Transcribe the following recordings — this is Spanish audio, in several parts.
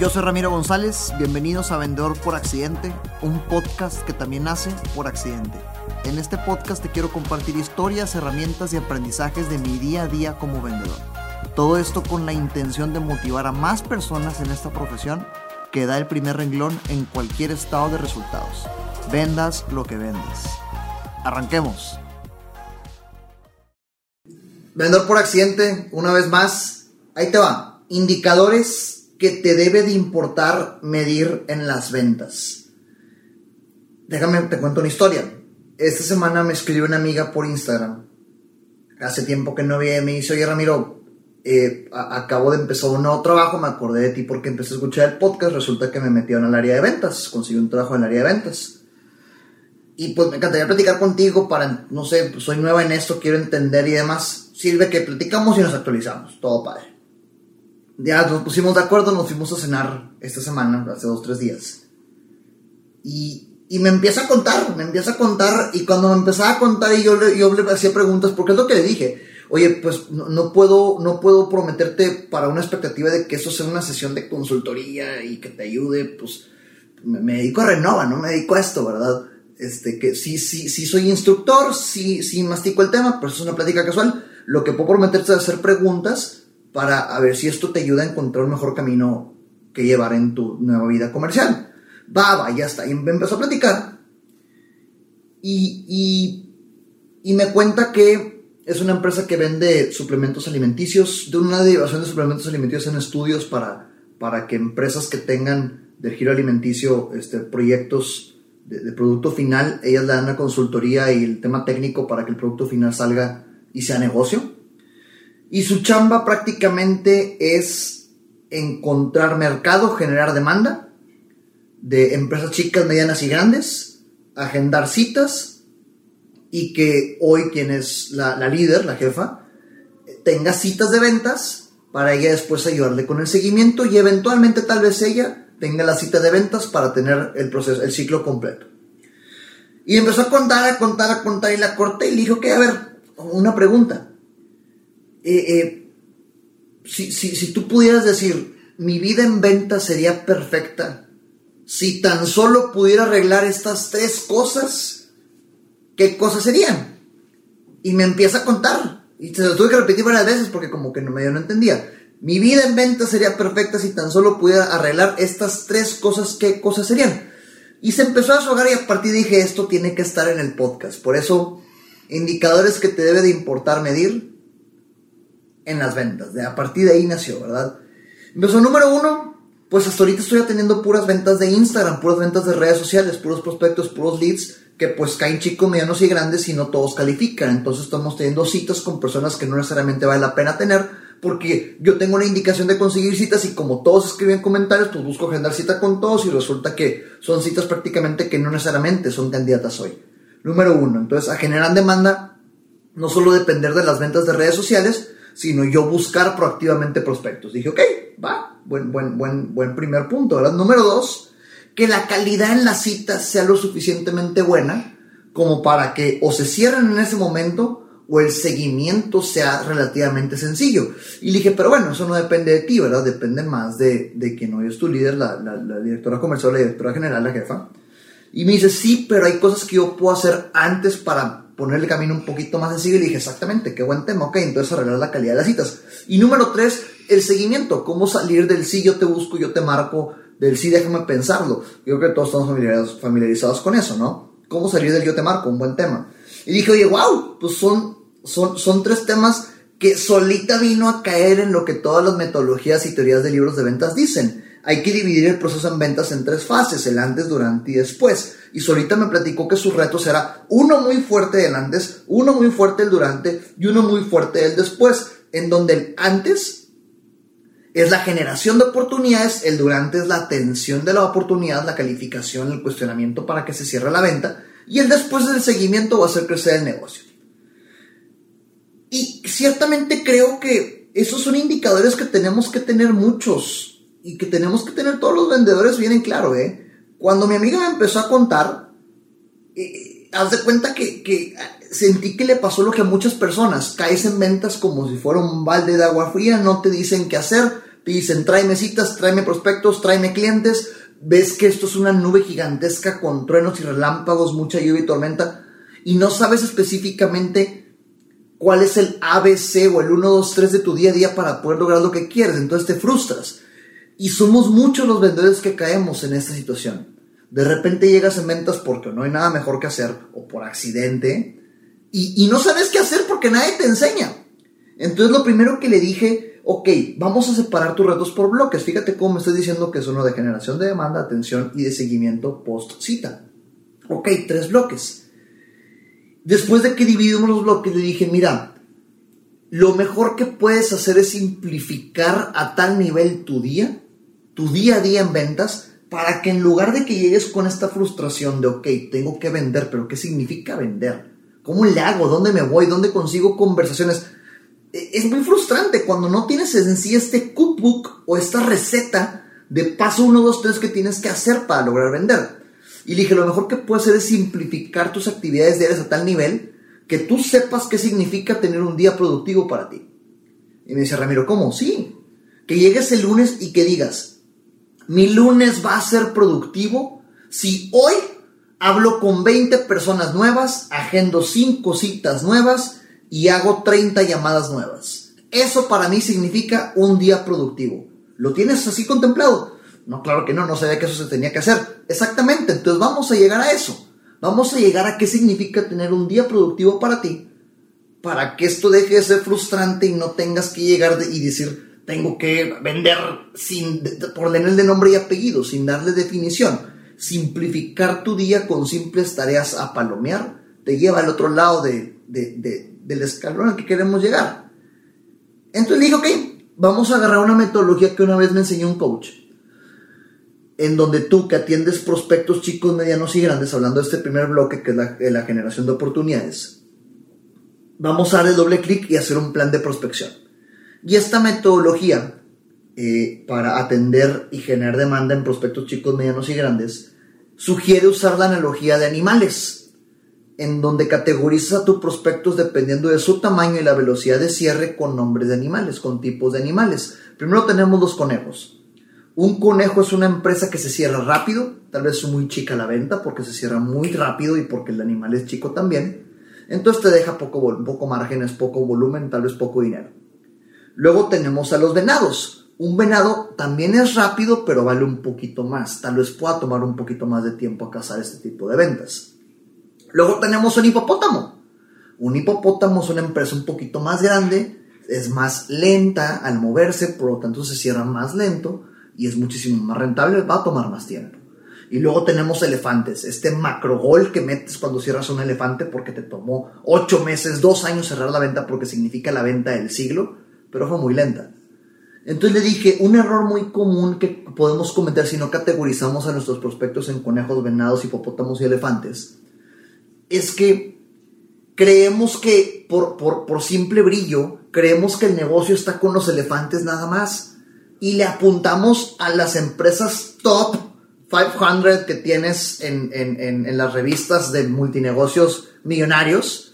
Yo soy Ramiro González, bienvenidos a Vendedor por Accidente, un podcast que también nace por accidente. En este podcast te quiero compartir historias, herramientas y aprendizajes de mi día a día como vendedor. Todo esto con la intención de motivar a más personas en esta profesión que da el primer renglón en cualquier estado de resultados. Vendas lo que vendes. Arranquemos. Vendedor por accidente, una vez más, ahí te va. Indicadores te debe de importar medir en las ventas. Déjame, te cuento una historia. Esta semana me escribió una amiga por Instagram. Hace tiempo que no había, me dice, oye Ramiro, eh, acabo de empezar un nuevo trabajo, me acordé de ti porque empecé a escuchar el podcast, resulta que me metieron al área de ventas, conseguí un trabajo en el área de ventas. Y pues me encantaría platicar contigo para, no sé, pues, soy nueva en esto, quiero entender y demás. Sirve que platicamos y nos actualizamos, todo padre. Ya nos pusimos de acuerdo, nos fuimos a cenar esta semana, hace dos, tres días. Y, y me empieza a contar, me empieza a contar, y cuando me empezaba a contar y yo le, yo le hacía preguntas, porque es lo que le dije, oye, pues no, puedo, no puedo prometerte para una expectativa de que eso sea una sesión de consultoría y que te ayude, pues me, dedico a Renova, ¿no? Me dedico a esto, ¿verdad? Este, que sí, sí, sí soy instructor, sí, sí mastico el tema, pero es una plática casual. Lo que puedo prometerte es hacer preguntas para ver si esto te ayuda a encontrar un mejor camino que llevar en tu nueva vida comercial. Va, va, ya está. Y me empezó a platicar. Y, y, me cuenta que es una empresa que vende suplementos alimenticios, de una derivación de suplementos alimenticios en estudios para, para que empresas que tengan del giro alimenticio este, proyectos de, producto final, ellas le dan la consultoría y el tema técnico para que el producto final salga y sea negocio. Y su chamba prácticamente es encontrar mercado, generar demanda de empresas chicas, medianas y grandes, agendar citas y que hoy quien es la, líder, la jefa, tenga citas de ventas para ella después ayudarle con el seguimiento y eventualmente tal vez ella tenga la cita de ventas para tener el proceso, el ciclo completo. Y empezó a contar, a contar, a contar y la corté y le dijo que, a ver, una pregunta. Eh, eh, si, si tú pudieras decir, mi vida en ventas sería perfecta si tan solo pudiera arreglar estas tres cosas, qué cosas serían. Y me empieza a contar. Y se lo tuve que repetir varias veces porque como que no, medio no entendía. Mi vida en venta sería perfecta si tan solo pudiera arreglar estas tres cosas, ¿qué cosas serían? Y se empezó a deshogar y a partir dije, esto tiene que estar en el podcast. Por eso, indicadores que te debe de importar medir en las ventas. De, a partir de ahí nació, ¿verdad? Empezó número uno, pues hasta ahorita estoy atendiendo puras ventas de Instagram, puras ventas de redes sociales, puros prospectos, puros leads que pues caen chicos, medianos y grandes y no todos califican. Entonces estamos teniendo citas con personas que no necesariamente vale la pena tener porque yo tengo una indicación de conseguir citas y como todos escriben comentarios, pues busco agendar cita con todos y resulta que son citas prácticamente que no necesariamente son candidatas hoy. Número uno, entonces a generar demanda, no solo depender de las ventas de redes sociales, sino yo buscar proactivamente prospectos. Dije, ok, va, buen, buen, buen, buen primer punto, ¿verdad? Número dos, que la calidad en la cita sea lo suficientemente buena como para que o se cierren en ese momento o el seguimiento sea relativamente sencillo. Y le dije, pero bueno, eso no depende de ti, ¿verdad? Depende más de, de que no es tu líder, la, la, directora comercial, la directora general, la jefa. Y me dice, sí, pero hay cosas que yo puedo hacer antes para ponerle camino un poquito más sencillo. Y dije, exactamente, qué buen tema, ok, entonces arreglar la calidad de las citas. Y número tres, el seguimiento, cómo salir del sí, yo te busco, yo te marco, del sí, déjame pensarlo. Yo creo que todos estamos familiarizados, con eso, ¿no? ¿Cómo salir del yo te marco? Un buen tema. Y dije, oye, wow, pues son, son, son tres temas que solita vino a caer en lo que todas las metodologías y teorías de libros de ventas dicen. Hay que dividir el proceso en ventas en tres fases, el antes, durante y después. Y solita me platicó que su reto será uno muy fuerte del antes, uno muy fuerte del durante y uno muy fuerte del después, en donde el antes es la generación de oportunidades, el durante es la atención de la oportunidad, la calificación, el cuestionamiento para que se cierre la venta y el después del seguimiento va a hacer crecer el negocio. Y ciertamente creo que esos son indicadores que tenemos que tener muchos y que tenemos que tener todos los vendedores bien en claro. ¿eh? Cuando mi amiga me empezó a contar, eh, haz de cuenta que, que sentí que le pasó lo que a muchas personas, caes en ventas como si fuera un balde de agua fría, no te dicen qué hacer, te dicen, tráeme citas, tráeme prospectos, tráeme clientes, ves que esto es una nube gigantesca con truenos y relámpagos, mucha lluvia y tormenta, y no sabes específicamente cuál es el ABC o el 1, 2, 3 de tu día a día para poder lograr lo que quieres, entonces te frustras. Y somos muchos los vendedores que caemos en esta situación. De repente llegas en ventas porque no hay nada mejor que hacer o por accidente y, y no sabes qué hacer porque nadie te enseña. Entonces lo primero que le dije, ok, vamos a separar tus retos por bloques. Fíjate cómo me estoy diciendo que es uno de generación de demanda, atención y de seguimiento post cita. Ok, tres bloques. Después de que dividimos los bloques, le dije, mira, lo mejor que puedes hacer es simplificar a tal nivel tu día, tu día a día en ventas, para que en lugar de que llegues con esta frustración de, ok, tengo que vender, pero ¿qué significa vender? ¿Cómo le hago? ¿Dónde me voy? ¿Dónde consigo conversaciones? E, es muy frustrante cuando no tienes en sí este cookbook o esta receta de paso 1, 2, 3 que tienes que hacer para lograr vender. Y dije, lo mejor que puedes hacer es simplificar tus actividades diarias a tal nivel que tú sepas qué significa tener un día productivo para ti. Y me dice Ramiro, ¿cómo? Sí. Que llegues el lunes y que digas, mi lunes va a ser productivo si hoy hablo con 20 personas nuevas, agendo 5 citas nuevas y hago 30 llamadas nuevas. Eso para mí significa un día productivo. ¿Lo tienes así contemplado? No, claro que no, no sabía que eso se tenía que hacer. Exactamente, entonces vamos a llegar a eso. Vamos a llegar a qué significa tener un día productivo para ti, para que esto deje de ser frustrante y no tengas que llegar y decir, tengo que vender sin, de nombre y apellido, sin darle definición. Simplificar tu día con simples tareas a palomear te lleva al otro lado de, del escalón al que queremos llegar. Entonces le dije, ok, vamos a agarrar una metodología que una vez me enseñó un coach en donde tú que atiendes prospectos chicos, medianos y grandes, hablando de este primer bloque que es la, generación de oportunidades, vamos a darle doble clic y hacer un plan de prospección. Y esta metodología eh, para atender y generar demanda en prospectos chicos, medianos y grandes, sugiere usar la analogía de animales, en donde categorizas a tus prospectos dependiendo de su tamaño y la velocidad de cierre con nombres de animales, con tipos de animales. Primero tenemos los conejos. Un conejo es una empresa que se cierra rápido, tal vez es muy chica la venta porque se cierra muy rápido y porque el animal es chico también. Entonces te deja poco, poco márgenes, poco volumen, tal vez poco dinero. Luego tenemos a los venados. Un venado también es rápido, pero vale un poquito más. Tal vez pueda tomar un poquito más de tiempo a cazar este tipo de ventas. Luego tenemos un hipopótamo. Un hipopótamo es una empresa un poquito más grande, es más lenta al moverse, por lo tanto se cierra más lento y es muchísimo más rentable, va a tomar más tiempo. Y luego tenemos elefantes, este macro gol que metes cuando cierras un elefante porque te tomó 8 meses, 2 años cerrar la venta porque significa la venta del siglo, pero fue muy lenta. Entonces le dije, un error muy común que podemos cometer si no categorizamos a nuestros prospectos en conejos, venados, hipopótamos y elefantes, es que creemos que por, por, por simple brillo, creemos que el negocio está con los elefantes nada más y le apuntamos a las empresas top 500 que tienes en, las revistas de multinegocios millonarios.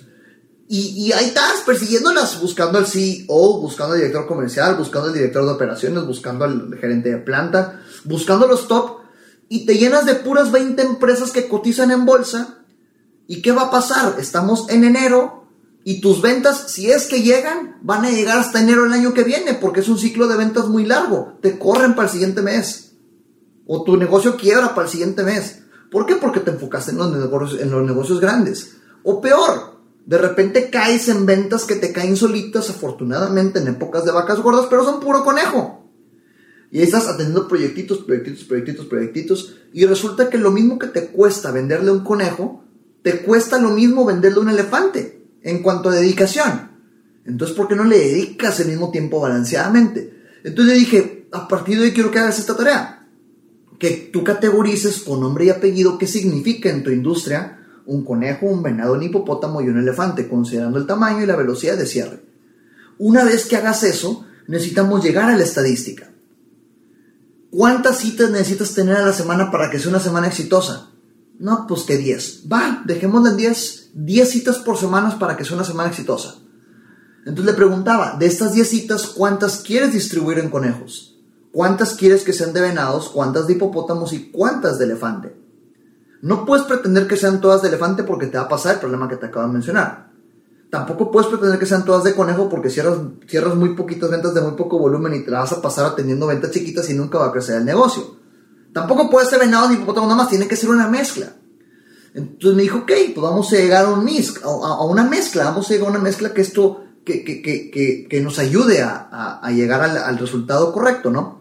Y, ahí estás persiguiéndolas, buscando al CEO, buscando al director comercial, buscando al director de operaciones, buscando al gerente de planta, buscando los top. Y te llenas de puras 20 empresas que cotizan en bolsa. ¿Y qué va a pasar? Estamos en enero y tus ventas, si es que llegan, van a llegar hasta enero del año que viene, porque es un ciclo de ventas muy largo. Te corren para el siguiente mes. O tu negocio quiebra para el siguiente mes. ¿Por qué? Porque te enfocaste en los negocios, en los negocios grandes. O peor, de repente caes en ventas que te caen solitas, afortunadamente en épocas de vacas gordas, pero son puro conejo. Y ahí estás atendiendo proyectitos, proyectitos, proyectitos, proyectitos. Y resulta que lo mismo que te cuesta venderle un conejo, te cuesta lo mismo venderle un elefante en cuanto a dedicación. Entonces, ¿por qué no le dedicas el mismo tiempo balanceadamente? Entonces le dije, a partir de hoy quiero que hagas esta tarea. Que tú categorices con nombre y apellido qué significa en tu industria un conejo, un venado, un hipopótamo y un elefante, considerando el tamaño y la velocidad de cierre. Una vez que hagas eso, necesitamos llegar a la estadística. ¿Cuántas citas necesitas tener a la semana para que sea una semana exitosa? No, pues que 10. Va, dejémosla en 10 10 citas por semana para que sea una semana exitosa. Entonces le preguntaba, de estas 10 citas, ¿cuántas quieres distribuir en conejos? ¿Cuántas quieres que sean de venados, cuántas de hipopótamos y cuántas de elefante? No puedes pretender que sean todas de elefante porque te va a pasar el problema que te acabo de mencionar. Tampoco puedes pretender que sean todas de conejo porque cierras, cierras muy poquitas ventas de muy poco volumen y te la vas a pasar atendiendo ventas chiquitas y nunca va a crecer el negocio. Tampoco puede ser venado ni hipopótamo, nada más tiene que ser una mezcla. Entonces me dijo, ok, pues vamos a llegar a, un a, una mezcla, vamos a llegar a una mezcla que esto, que, que, que, que nos ayude a, a llegar al, resultado correcto, ¿no?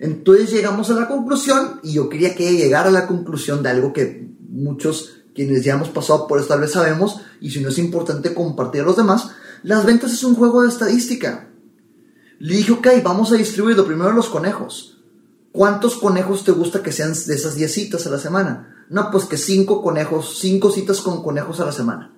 Entonces llegamos a la conclusión y yo quería que llegara a la conclusión de algo que muchos quienes ya hemos pasado por esto tal vez sabemos y si no es importante compartir a los demás, las ventas es un juego de estadística. Le dije, ok, vamos a distribuirlo primero los conejos. ¿Cuántos conejos te gusta que sean de esas 10 citas a la semana? No, pues que 5 conejos, 5 citas con conejos a la semana.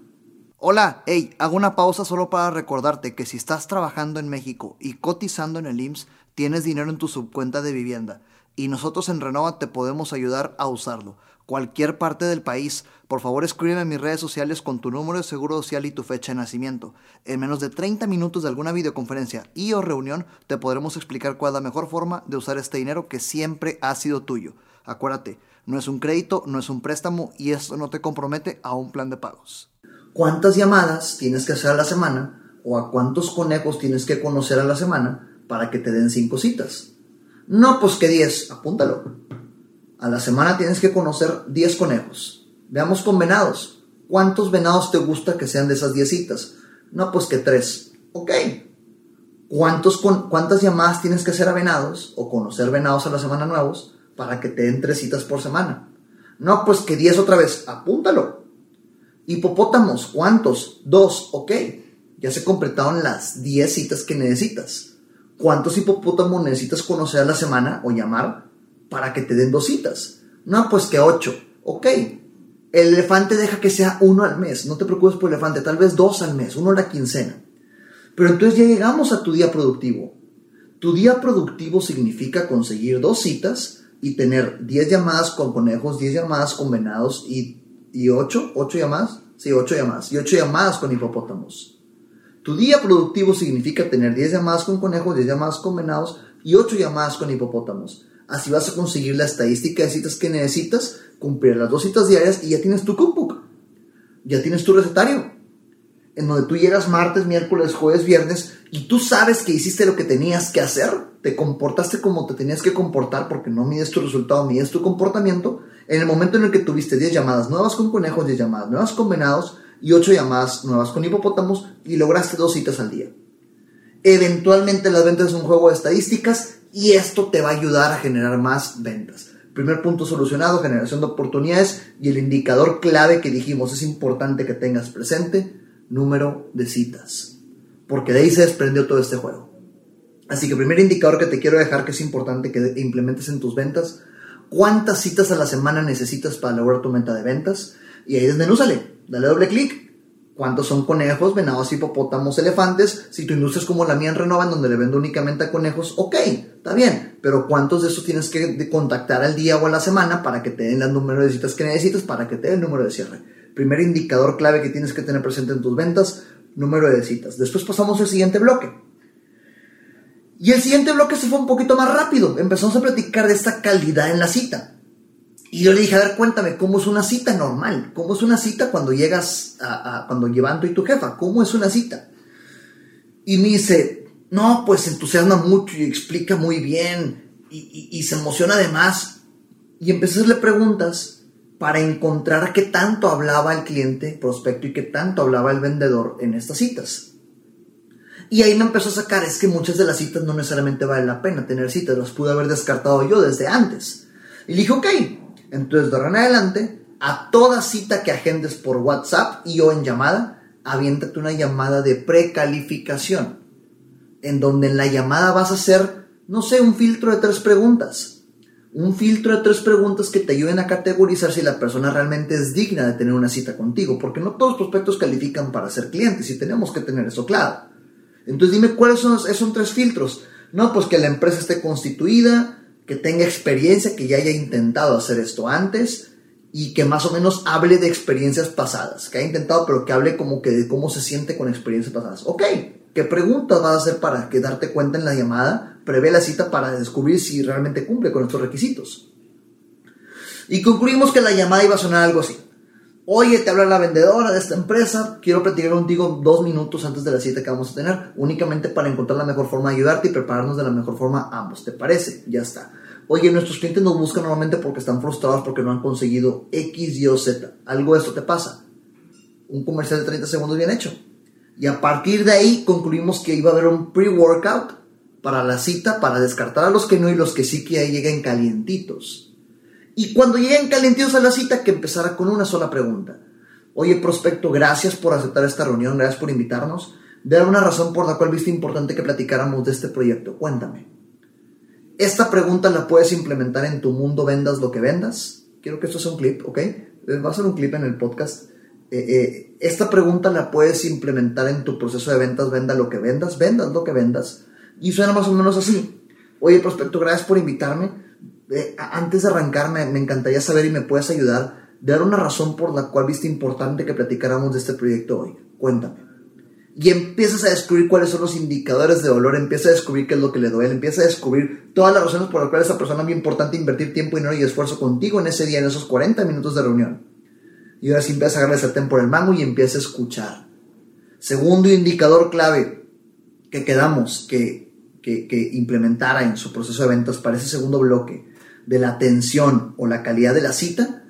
Hola, hey, hago una pausa solo para recordarte que si estás trabajando en México y cotizando en el IMSS, tienes dinero en tu subcuenta de vivienda y nosotros en Renova te podemos ayudar a usarlo. Cualquier parte del país, por favor escríbeme en mis redes sociales con tu número de seguro social y tu fecha de nacimiento. En menos de 30 minutos de alguna videoconferencia y o reunión te podremos explicar cuál es la mejor forma de usar este dinero que siempre ha sido tuyo. Acuérdate, no es un crédito, no es un préstamo y esto no te compromete a un plan de pagos. ¿Cuántas llamadas tienes que hacer a la semana o a cuántos conejos tienes que conocer a la semana para que te den cinco citas? No, pues que 10, apúntalo. A la semana tienes que conocer 10 conejos. Veamos con venados. ¿Cuántos venados te gusta que sean de esas 10 citas? No, pues que 3. Ok. ¿Cuántos, ¿Cuántas llamadas tienes que hacer a venados o conocer venados a la semana nuevos para que te den 3 citas por semana? No, pues que 10 otra vez. Apúntalo. Hipopótamos, ¿cuántos? 2. Ok. Ya se completaron las 10 citas que necesitas. ¿Cuántos hipopótamos necesitas conocer a la semana o llamar para que te den dos citas? No, pues que ocho. Ok. El elefante deja que sea uno al mes. No te preocupes por el elefante, tal vez dos al mes, uno a la quincena. Pero entonces ya llegamos a tu día productivo. Tu día productivo significa conseguir dos citas y tener 10 llamadas con conejos, 10 llamadas con venados y, y 8, 8 llamadas. Sí, 8 llamadas. Y 8 llamadas con hipopótamos. Tu día productivo significa tener 10 llamadas con conejos, 10 llamadas con venados y 8 llamadas con hipopótamos. Así vas a conseguir la estadística de citas que necesitas, cumplir las dos citas diarias y ya tienes tu cookbook. Ya tienes tu recetario. En donde tú llegas martes, miércoles, jueves, viernes y tú sabes que hiciste lo que tenías que hacer. Te comportaste como te tenías que comportar porque no mides tu resultado, mides tu comportamiento. En el momento en el que tuviste 10 llamadas nuevas con conejos, 10 llamadas nuevas con venados, y 8 llamadas nuevas con hipopótamos y lograste dos citas al día. Eventualmente las ventas es un juego de estadísticas y esto te va a ayudar a generar más ventas. Primer punto solucionado, generación de oportunidades y el indicador clave que dijimos es importante que tengas presente, número de citas. Porque de ahí se desprendió todo este juego. Así que primer indicador que te quiero dejar que es importante que implementes en tus ventas, cuántas citas a la semana necesitas para lograr tu meta de ventas y ahí desmenúzale dale doble clic. ¿Cuántos son conejos, venados, hipopótamos, elefantes? Si tu industria es como la mía en Renova, donde le vendo únicamente a conejos, ok, está bien. Pero ¿cuántos de esos tienes que contactar al día o a la semana para que te den el número de citas que necesitas, para que te den el número de cierre? Primer indicador clave que tienes que tener presente en tus ventas, número de citas. Después pasamos al siguiente bloque. Y el siguiente bloque se fue un poquito más rápido. Empezamos a platicar de esta calidad en la cita. Y yo le dije, a ver, cuéntame, ¿cómo es una cita normal? ¿Cómo es una cita cuando llegas a, cuando llevan tú y tu jefa? ¿Cómo es una cita? Y me dice, no, pues entusiasma mucho y explica muy bien y, y se emociona además. Y empecé a hacerle preguntas para encontrar qué tanto hablaba el cliente prospecto y qué tanto hablaba el vendedor en estas citas. Y ahí me empezó a sacar, es que muchas de las citas no necesariamente vale la pena tener citas, las pude haber descartado yo desde antes. Y le dije, ok, entonces, de ahora en adelante, a toda cita que agendes por WhatsApp y o en llamada, aviéntate una llamada de precalificación, en donde en la llamada vas a hacer, no sé, un filtro de tres preguntas. Un filtro de tres preguntas que te ayuden a categorizar si la persona realmente es digna de tener una cita contigo, porque no todos los prospectos califican para ser clientes y tenemos que tener eso claro. Entonces dime cuáles son, esos tres filtros. No, pues que la empresa esté constituida, que tenga experiencia, que ya haya intentado hacer esto antes y que más o menos hable de experiencias pasadas, que haya intentado, pero que hable como que de cómo se siente con experiencias pasadas. Ok, ¿Qué preguntas vas a hacer para que darte cuenta en la llamada? Prevé la cita para descubrir si realmente cumple con estos requisitos. Y concluimos que la llamada iba a sonar algo así. Oye, te habla la vendedora de esta empresa, quiero platicar contigo dos minutos antes de la cita que vamos a tener, únicamente para encontrar la mejor forma de ayudarte y prepararnos de la mejor forma ambos, ¿te parece? Ya está. Oye, nuestros clientes nos buscan normalmente porque están frustrados porque no han conseguido X, Y o Z. Algo de esto te pasa. Un comercial de 30 segundos bien hecho. Y a partir de ahí concluimos que iba a haber un pre-workout para la cita, para descartar a los que no y los que sí que ahí lleguen calientitos. Y cuando lleguen calientitos a la cita, que empezara con una sola pregunta. Oye, prospecto, gracias por aceptar esta reunión, gracias por invitarnos. De alguna razón por la cual viste importante que platicáramos de este proyecto. Cuéntame. Esta pregunta la puedes implementar en tu mundo, vendas lo que vendas. Quiero que esto sea un clip, ¿ok? Va a ser un clip en el podcast eh, eh, esta pregunta la puedes implementar en tu proceso de ventas, venda lo que vendas, vendas lo que vendas. Y suena más o menos así. Oye, prospecto, gracias por invitarme. Eh, antes de arrancarme, me encantaría saber y me puedes ayudar de dar una razón por la cual viste importante que platicáramos de este proyecto hoy. Cuéntame. Y empiezas a descubrir cuáles son los indicadores de dolor, empiezas a descubrir qué es lo que le duele, empiezas a descubrir todas las razones por las cuales esa persona es muy importante invertir tiempo, dinero y esfuerzo contigo en ese día, en esos 40 minutos de reunión. Y ahora sí empieza a agarrar el sartén por el mango y empieza a escuchar. Segundo indicador clave que quedamos que, que, implementara en su proceso de ventas para ese segundo bloque de la atención o la calidad de la cita,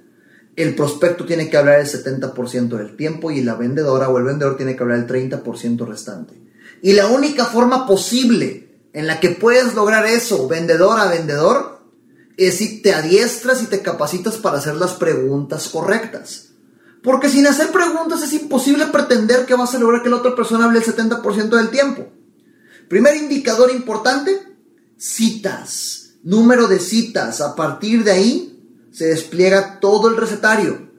el prospecto tiene que hablar el 70% del tiempo y la vendedora o el vendedor tiene que hablar el 30% restante. Y la única forma posible en la que puedes lograr eso, vendedor a vendedor, es si te adiestras y te capacitas para hacer las preguntas correctas. Porque sin hacer preguntas es imposible pretender que vas a lograr que la otra persona hable el 70% del tiempo. Primer indicador importante, citas. Número de citas. A partir de ahí se despliega todo el recetario.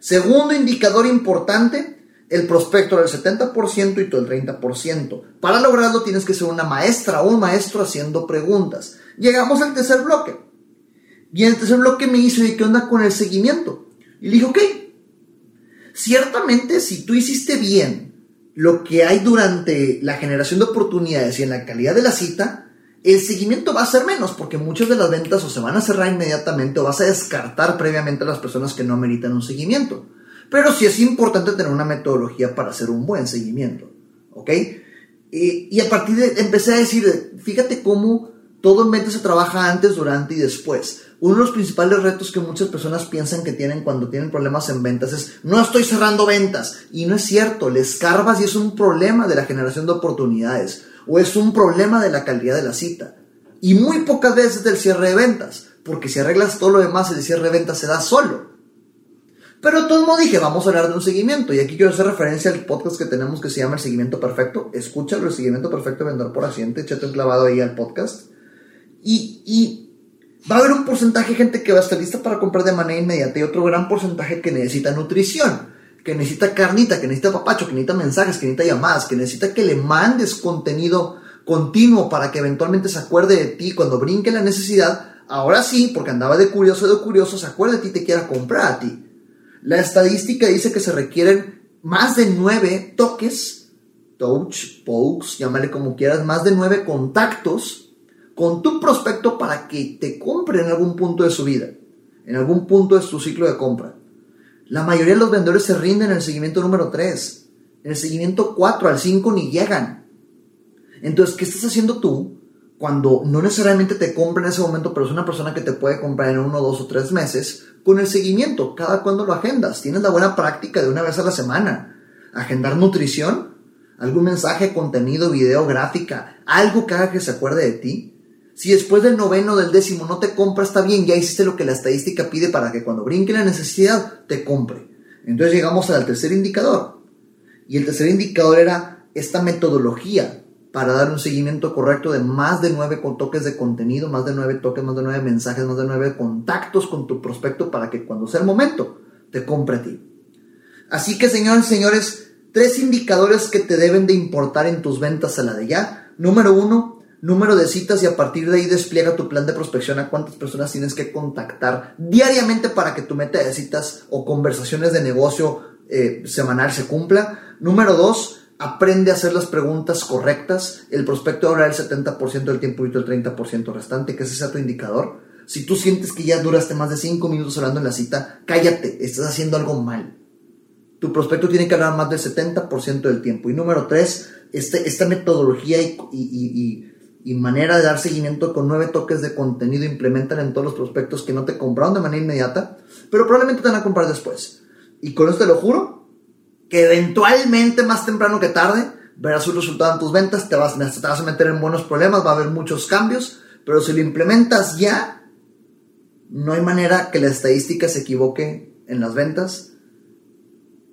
Segundo indicador importante, el prospecto del 70% y todo el 30%. Para lograrlo tienes que ser una maestra o un maestro haciendo preguntas. Llegamos al tercer bloque. Y en el tercer bloque me hizo, ¿y qué onda con el seguimiento? Y le dije, ok, Ciertamente, si tú hiciste bien lo que hay durante la generación de oportunidades y en la calidad de la cita, el seguimiento va a ser menos porque muchas de las ventas o se van a cerrar inmediatamente o vas a descartar previamente a las personas que no meritan un seguimiento. Pero sí es importante tener una metodología para hacer un buen seguimiento. ¿Ok? Y, a partir de empecé a decir, fíjate cómo todo en venta se trabaja antes, durante y después. Uno de los principales retos que muchas personas piensan que tienen cuando tienen problemas en ventas es, no estoy cerrando ventas. Y no es cierto, le escarbas y es un problema de la generación de oportunidades o es un problema de la calidad de la cita. Y muy pocas veces del cierre de ventas, porque si arreglas todo lo demás, el cierre de ventas se da solo. Pero de todos dije, vamos a hablar de un seguimiento. Y aquí quiero hacer referencia al podcast que tenemos que se llama El Seguimiento Perfecto. Escúchalo, El Seguimiento Perfecto de Vendedor por Accidente. Échate un clavado ahí al podcast. Y, va a haber un porcentaje de gente que va a estar lista para comprar de manera inmediata y otro gran porcentaje que necesita nutrición, que necesita carnita, que necesita papacho, que necesita mensajes, que necesita llamadas, que necesita que le mandes contenido continuo para que eventualmente se acuerde de ti cuando brinque la necesidad. Ahora sí, porque andaba de curioso de curioso, se acuerde de ti y te quiera comprar a ti. La estadística dice que se requieren más de nueve toques, touch, pokes, llámale como quieras, más de nueve contactos con tu prospecto para que te compre en algún punto de su vida, en algún punto de su ciclo de compra. La mayoría de los vendedores se rinden en el seguimiento número 3. En el seguimiento 4 al 5 ni llegan. Entonces, ¿qué estás haciendo tú cuando no necesariamente te compra en ese momento, pero es una persona que te puede comprar en uno, dos o tres meses? Con el seguimiento, cada cuando lo agendas. Tienes la buena práctica de una vez a la semana. Agendar nutrición, algún mensaje, contenido, video, gráfica, algo que haga que se acuerde de ti si después del noveno del décimo no te compra, está bien, ya hiciste lo que la estadística pide para que cuando brinque la necesidad, te compre. Entonces llegamos al tercer indicador. Y el tercer indicador era esta metodología para dar un seguimiento correcto de más de nueve toques de contenido, más de nueve toques, más de nueve mensajes, más de nueve contactos con tu prospecto para que cuando sea el momento, te compre a ti. Así que, señores y señores, tres indicadores que te deben de importar en tus ventas a la de ya. Número uno, número de citas y a partir de ahí despliega tu plan de prospección a cuántas personas tienes que contactar diariamente para que tu meta de citas o conversaciones de negocio eh, semanal se cumpla. Número dos, aprende a hacer las preguntas correctas. El prospecto va el 70% del tiempo y tú el 30% restante, que ese sea tu indicador. Si tú sientes que ya duraste más de 5 minutos hablando en la cita, cállate, estás haciendo algo mal. Tu prospecto tiene que hablar más del 70% del tiempo. Y número 3, este, esta metodología y, manera de dar seguimiento con nueve toques de contenido implementan en todos los prospectos que no te compraron de manera inmediata, pero probablemente te van a comprar después. Y con esto te lo juro, que eventualmente, más temprano que tarde, verás un resultado en tus ventas, te vas, te vas a meter en buenos problemas, va a haber muchos cambios, pero si lo implementas ya, no hay manera que la estadística se equivoque en las ventas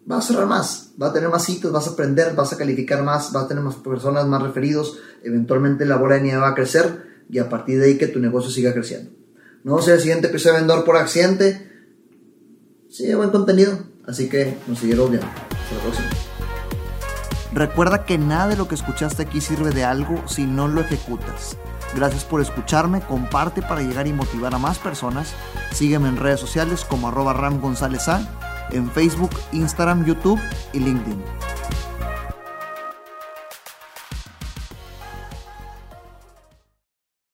vas a cerrar más, va a tener más citas, vas a aprender, vas a calificar más, vas a tener más personas, más referidos, eventualmente la bola de nieve va a crecer y a partir de ahí que tu negocio siga creciendo. No sé el siguiente episodio de Vendedor por Accidente. Sí, buen contenido, así que nos siguieron viendo. Hasta la próxima. Recuerda que nada de lo que escuchaste aquí sirve de algo si no lo ejecutas. Gracias por escucharme, comparte para llegar y motivar a más personas. Sígueme en redes sociales como arroba en Facebook, Instagram, YouTube y LinkedIn.